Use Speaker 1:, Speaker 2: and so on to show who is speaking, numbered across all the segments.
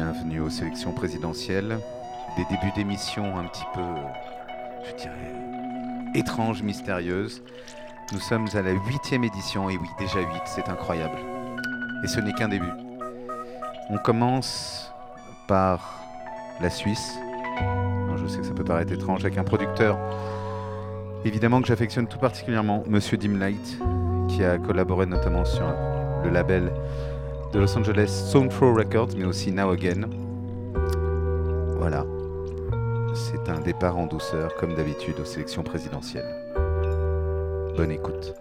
Speaker 1: bienvenue aux sélections présidentielles. Des débuts d'émission un petit peu, je dirais, étranges, mystérieuses. Nous sommes à la huitième édition, et oui, déjà huit, c'est incroyable. Et ce n'est qu'un début. On commence par la Suisse. je sais que ça peut paraître étrange avec un producteur, évidemment que j'affectionne tout particulièrement, Monsieur Dimlight, qui a collaboré notamment sur le label de Los Angeles Throw Records, mais aussi Now Again. Voilà. C'est un départ en douceur, comme d'habitude aux sélections présidentielles. Bonne écoute.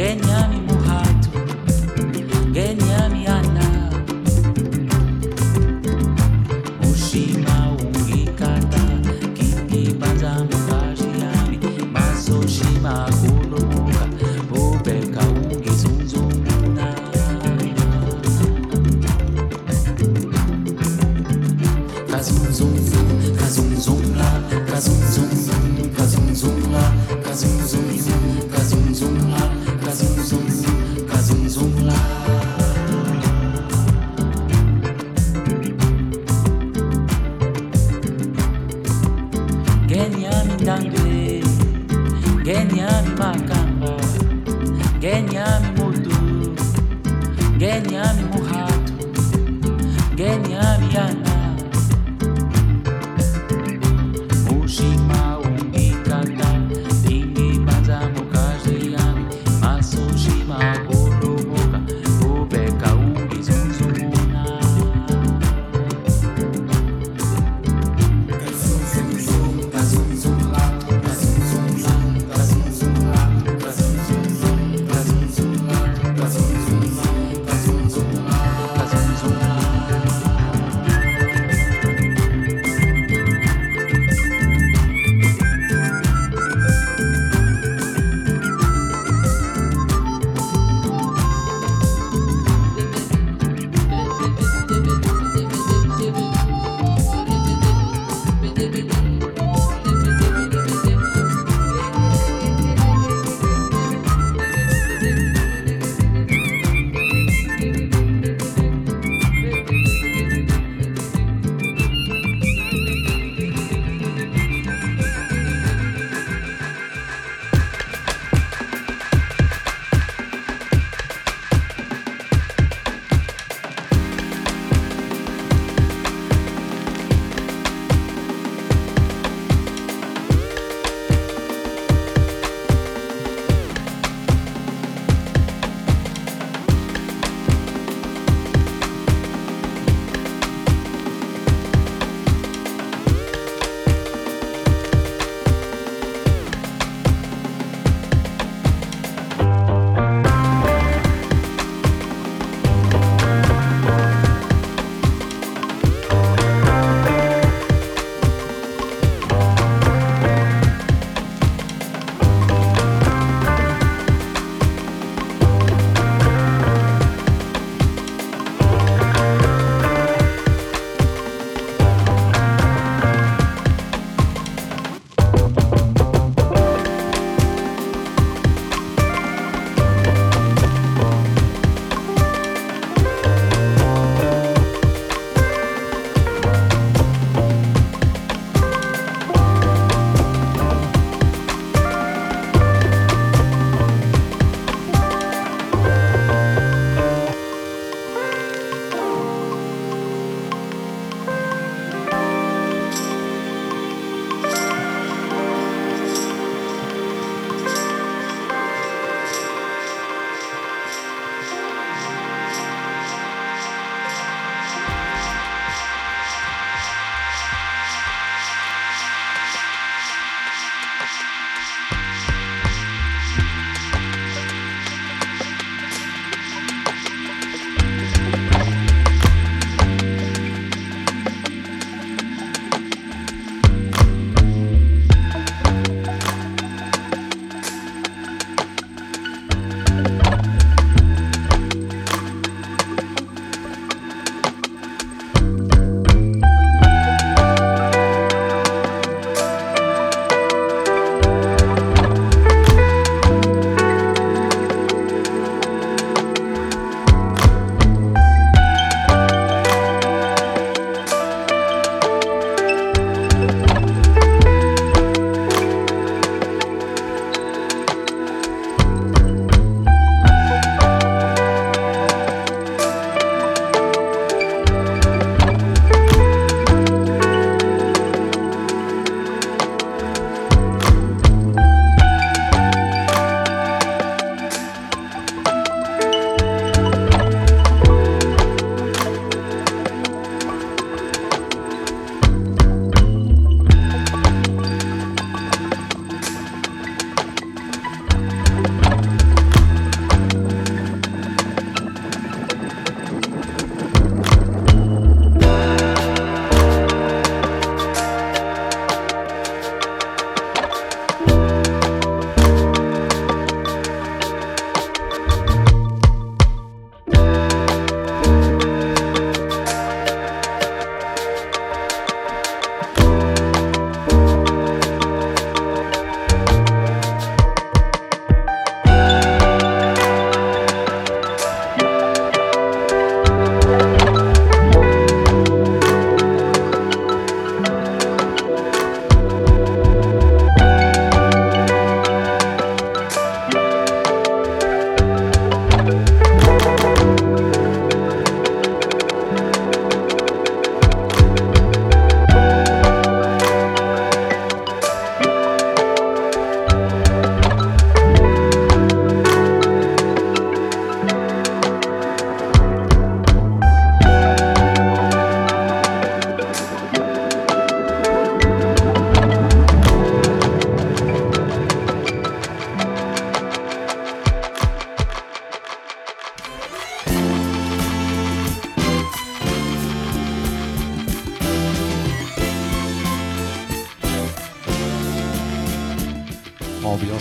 Speaker 2: pequeña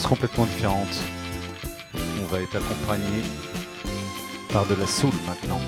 Speaker 2: complètement différente. On va être accompagné par de la soul maintenant.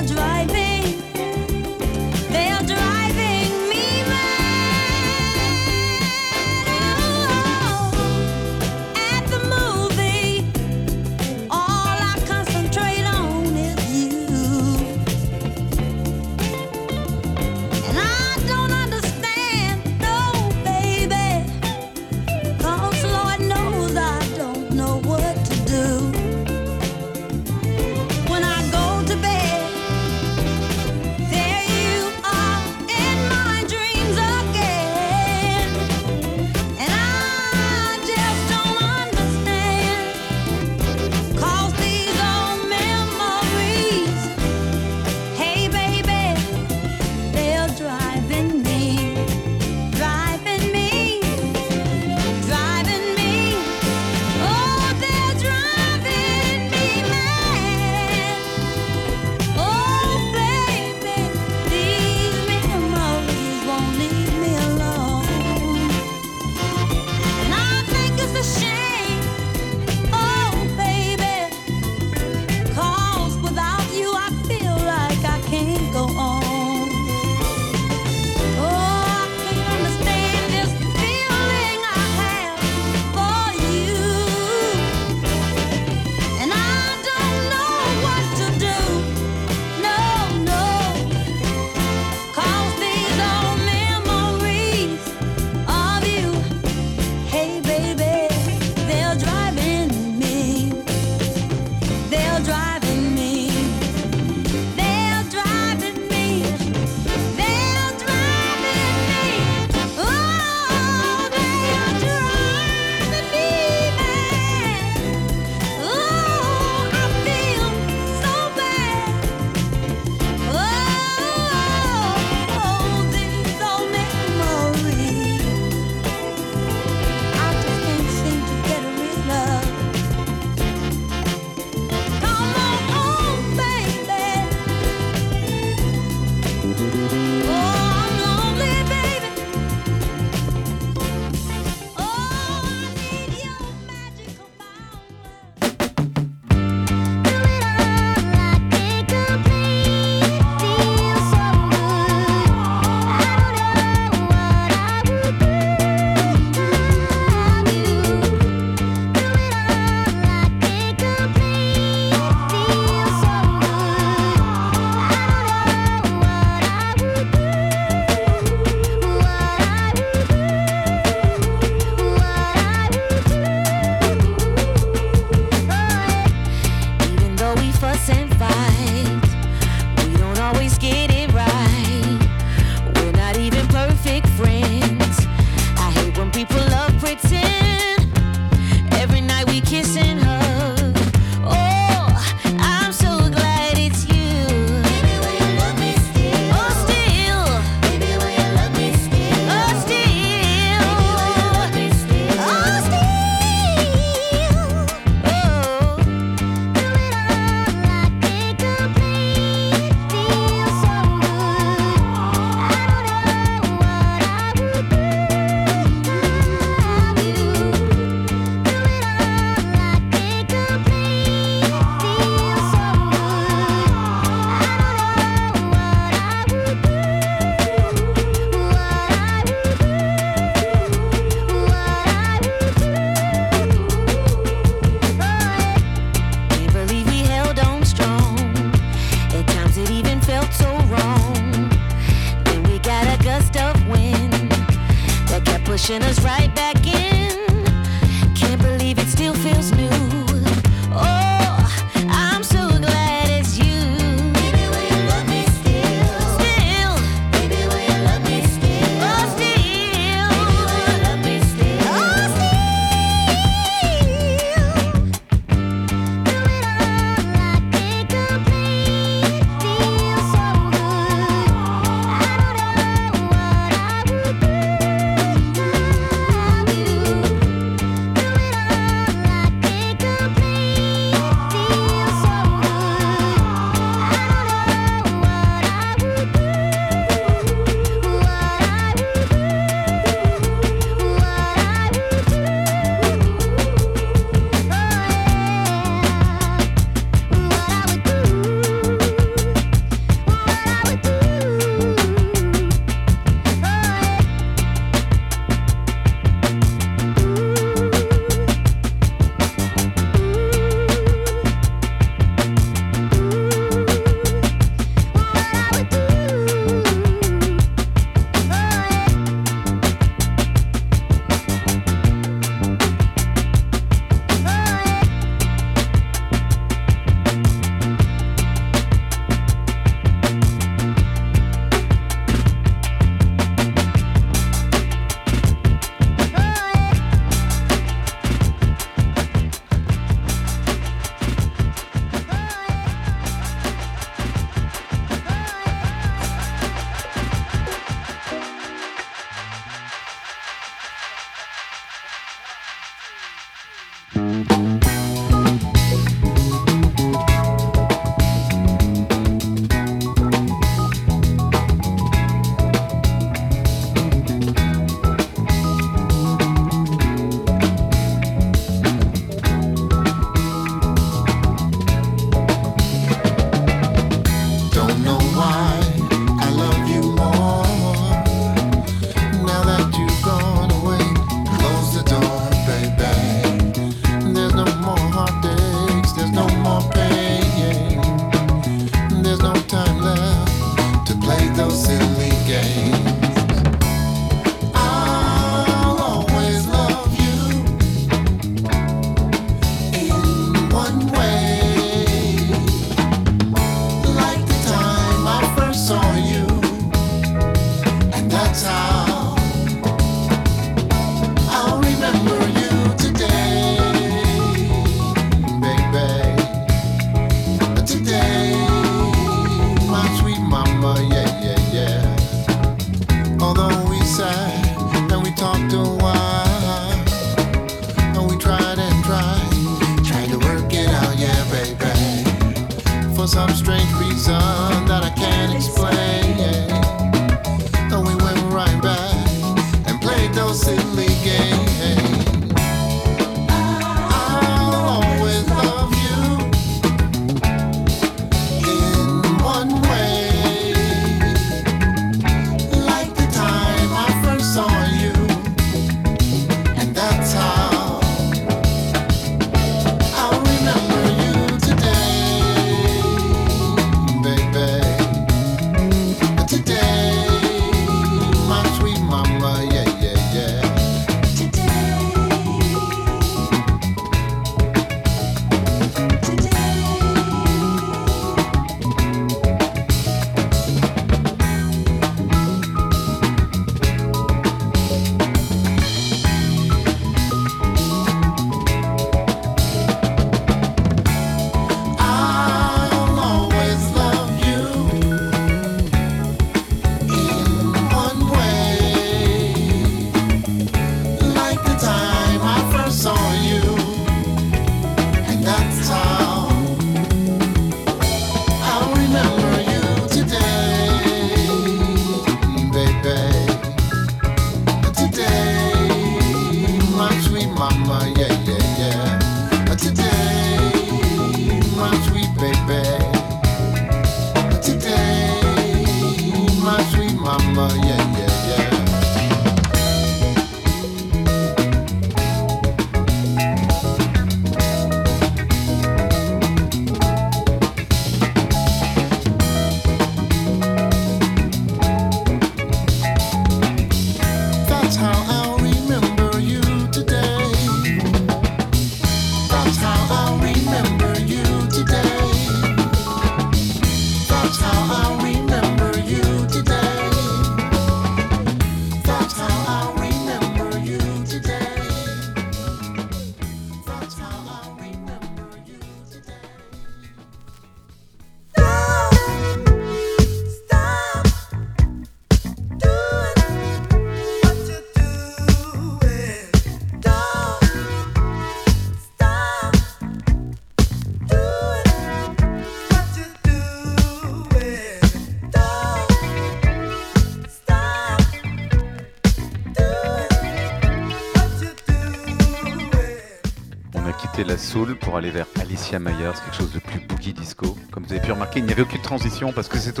Speaker 2: pour aller vers Alicia Myers, quelque chose de plus boogie disco. Comme vous avez pu remarquer, il n'y avait aucune transition parce que c'est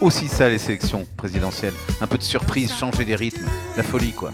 Speaker 2: aussi ça les sélections présidentielles. Un peu de surprise, changer des rythmes, la folie quoi.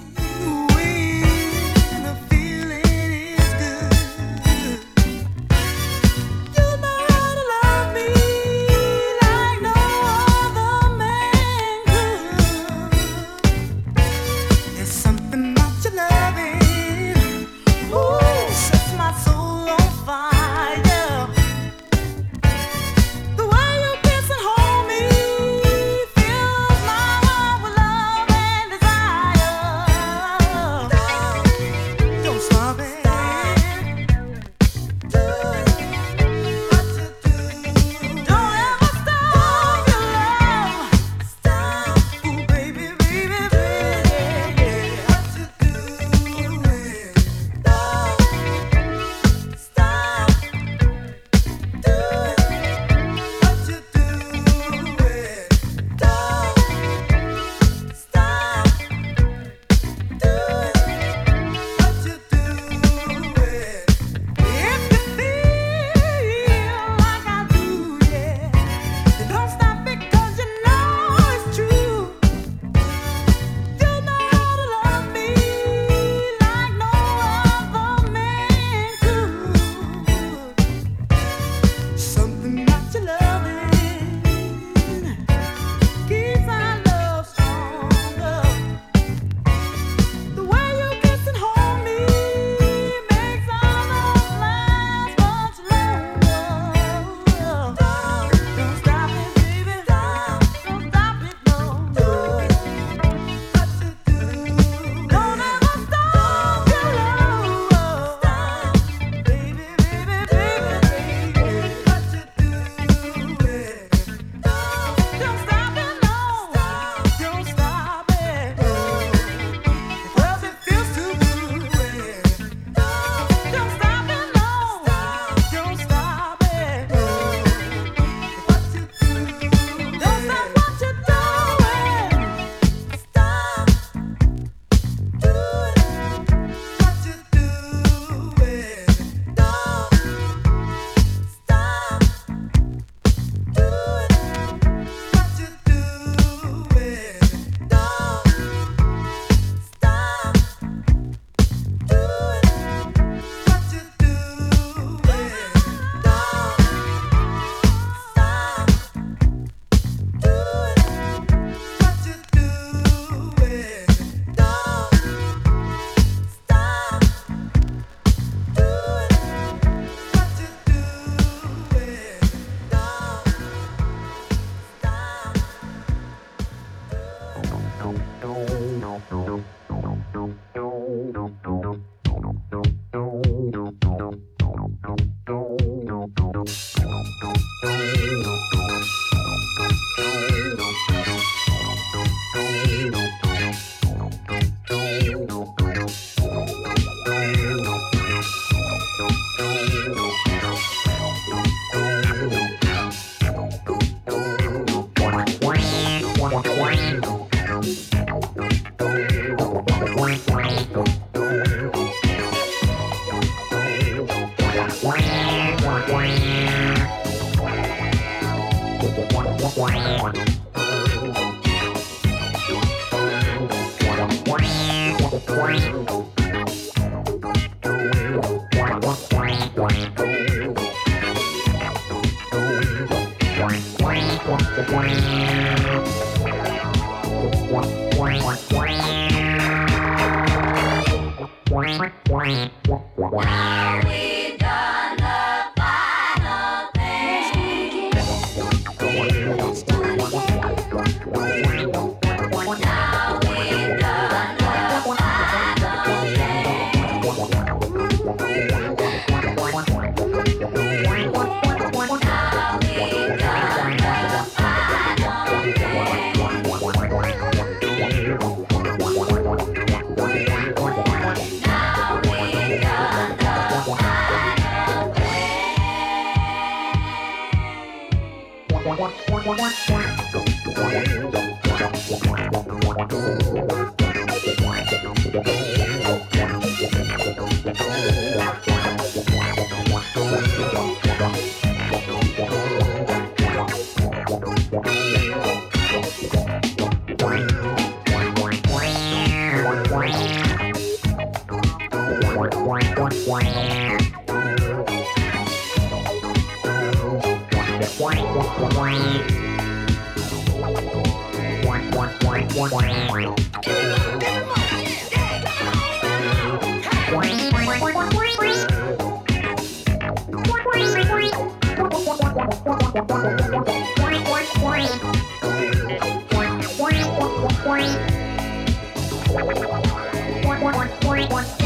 Speaker 1: On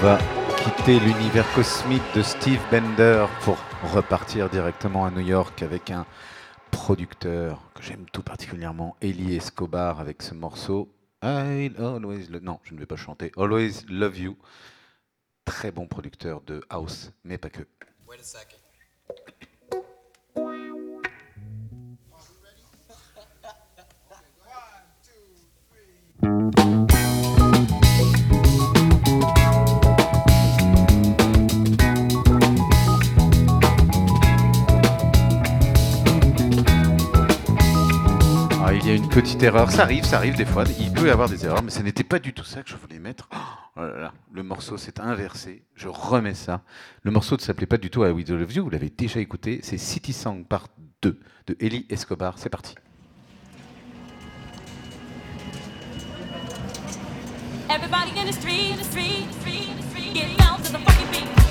Speaker 1: va quitter l'univers cosmique de Steve Bender pour repartir directement à New York avec un producteur que j'aime tout particulièrement, Eli Escobar, avec ce morceau always lo- non, je ne vais pas chanter Always Love You. Très bon producteur de house, mais pas que. Ah, il y a une petite erreur. Ça arrive, ça arrive des fois. Il peut y avoir des erreurs, mais ce n'était pas du tout ça que je voulais mettre. Oh là là, le morceau s'est inversé. Je remets ça. Le morceau ne s'appelait pas du tout I Will Love You. Vous l'avez déjà écouté. C'est City Song Part 2 de Eli Escobar. C'est parti.
Speaker 3: Everybody in the street, the street, the street, the street, get down to the fucking beat.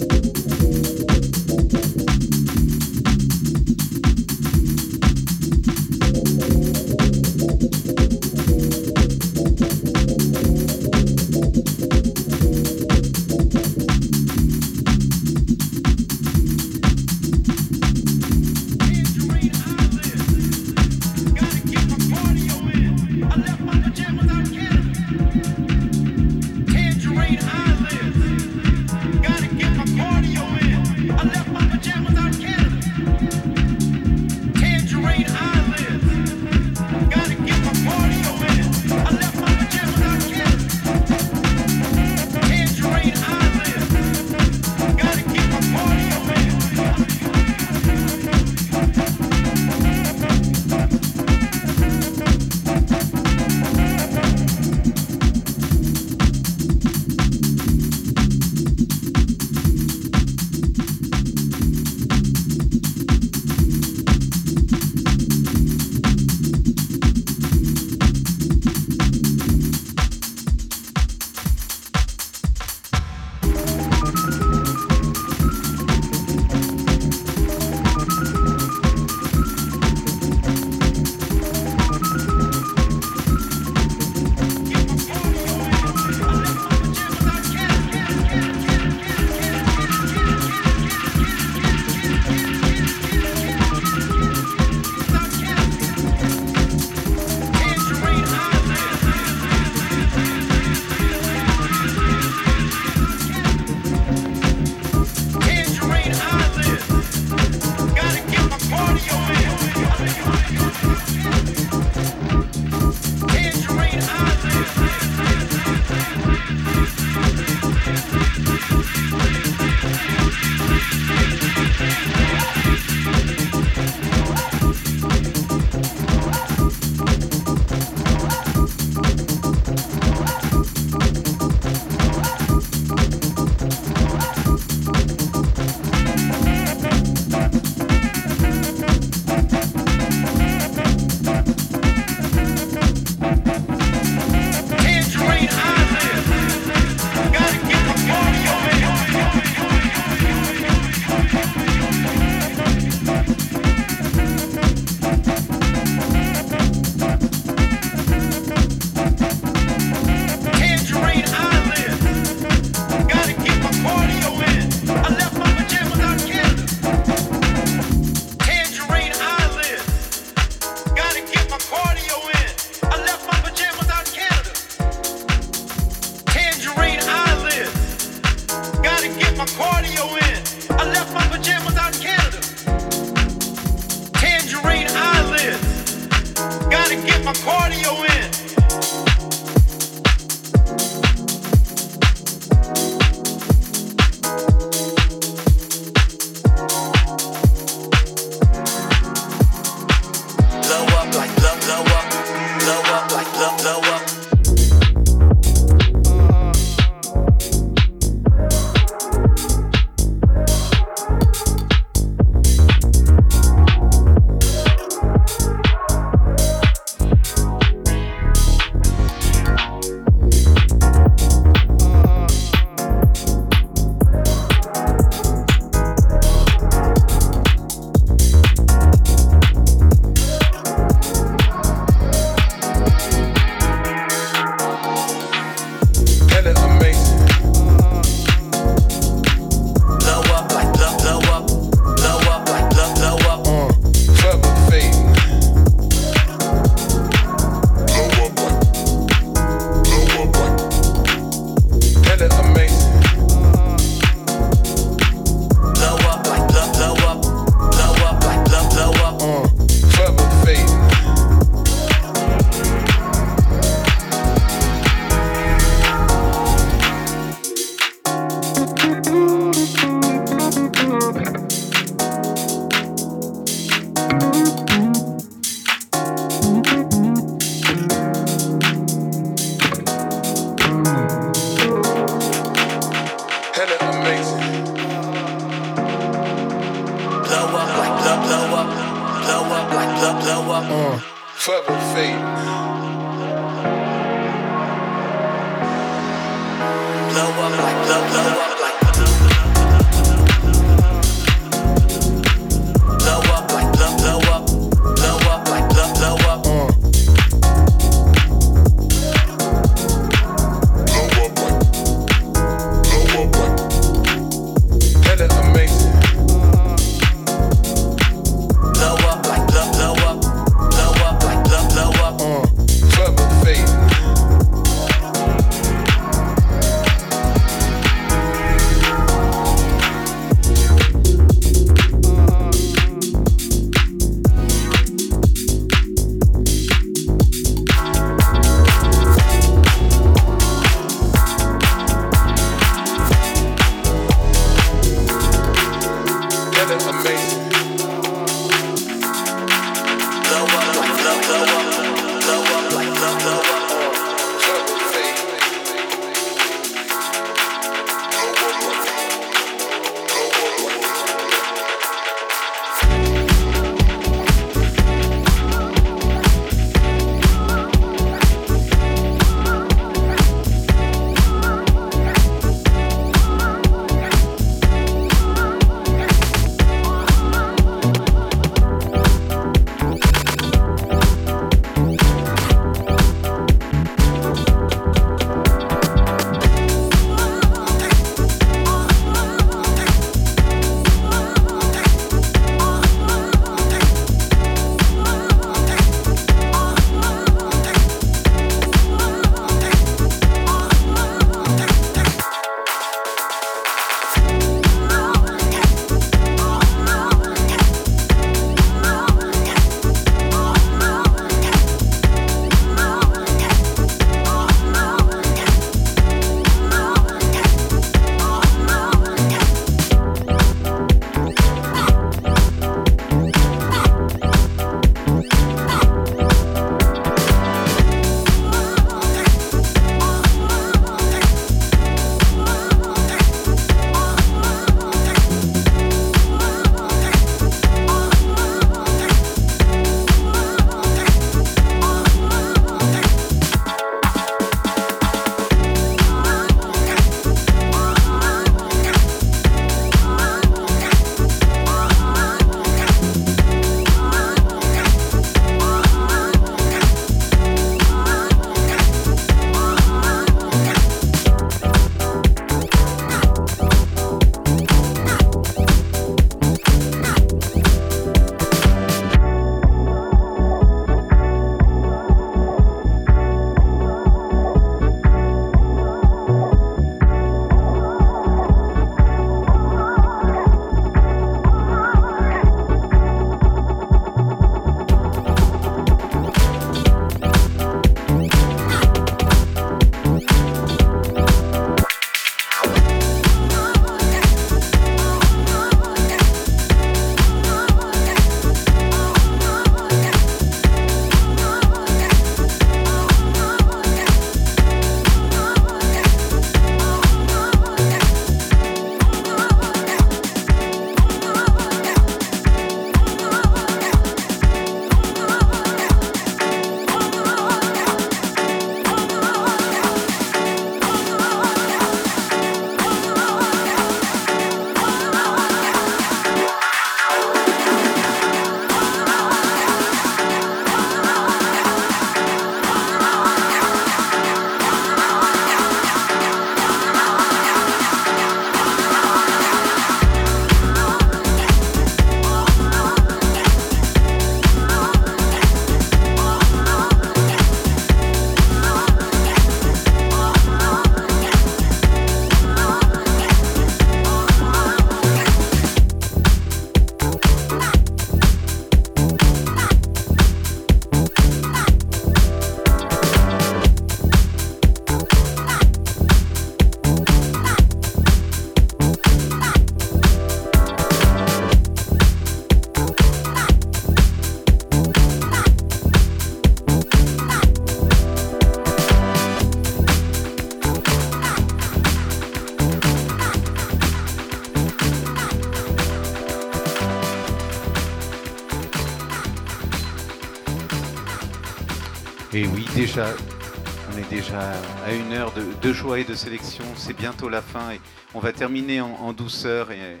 Speaker 1: On est déjà à une heure de, choix et de sélection. C'est bientôt la fin et on va terminer en, en douceur et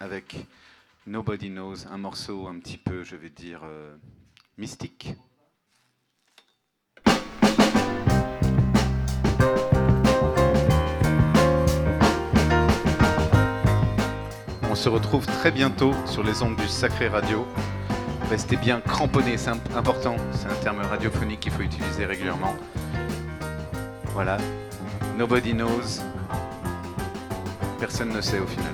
Speaker 1: avec Nobody Knows, un morceau un petit peu, je vais dire, euh, mystique. On se retrouve très bientôt sur les ondes du Sacré Radio. Restez bien cramponnés, c'est imp- important. C'est un terme radiophonique qu'il faut utiliser régulièrement. Voilà. Nobody knows. Personne ne sait au final.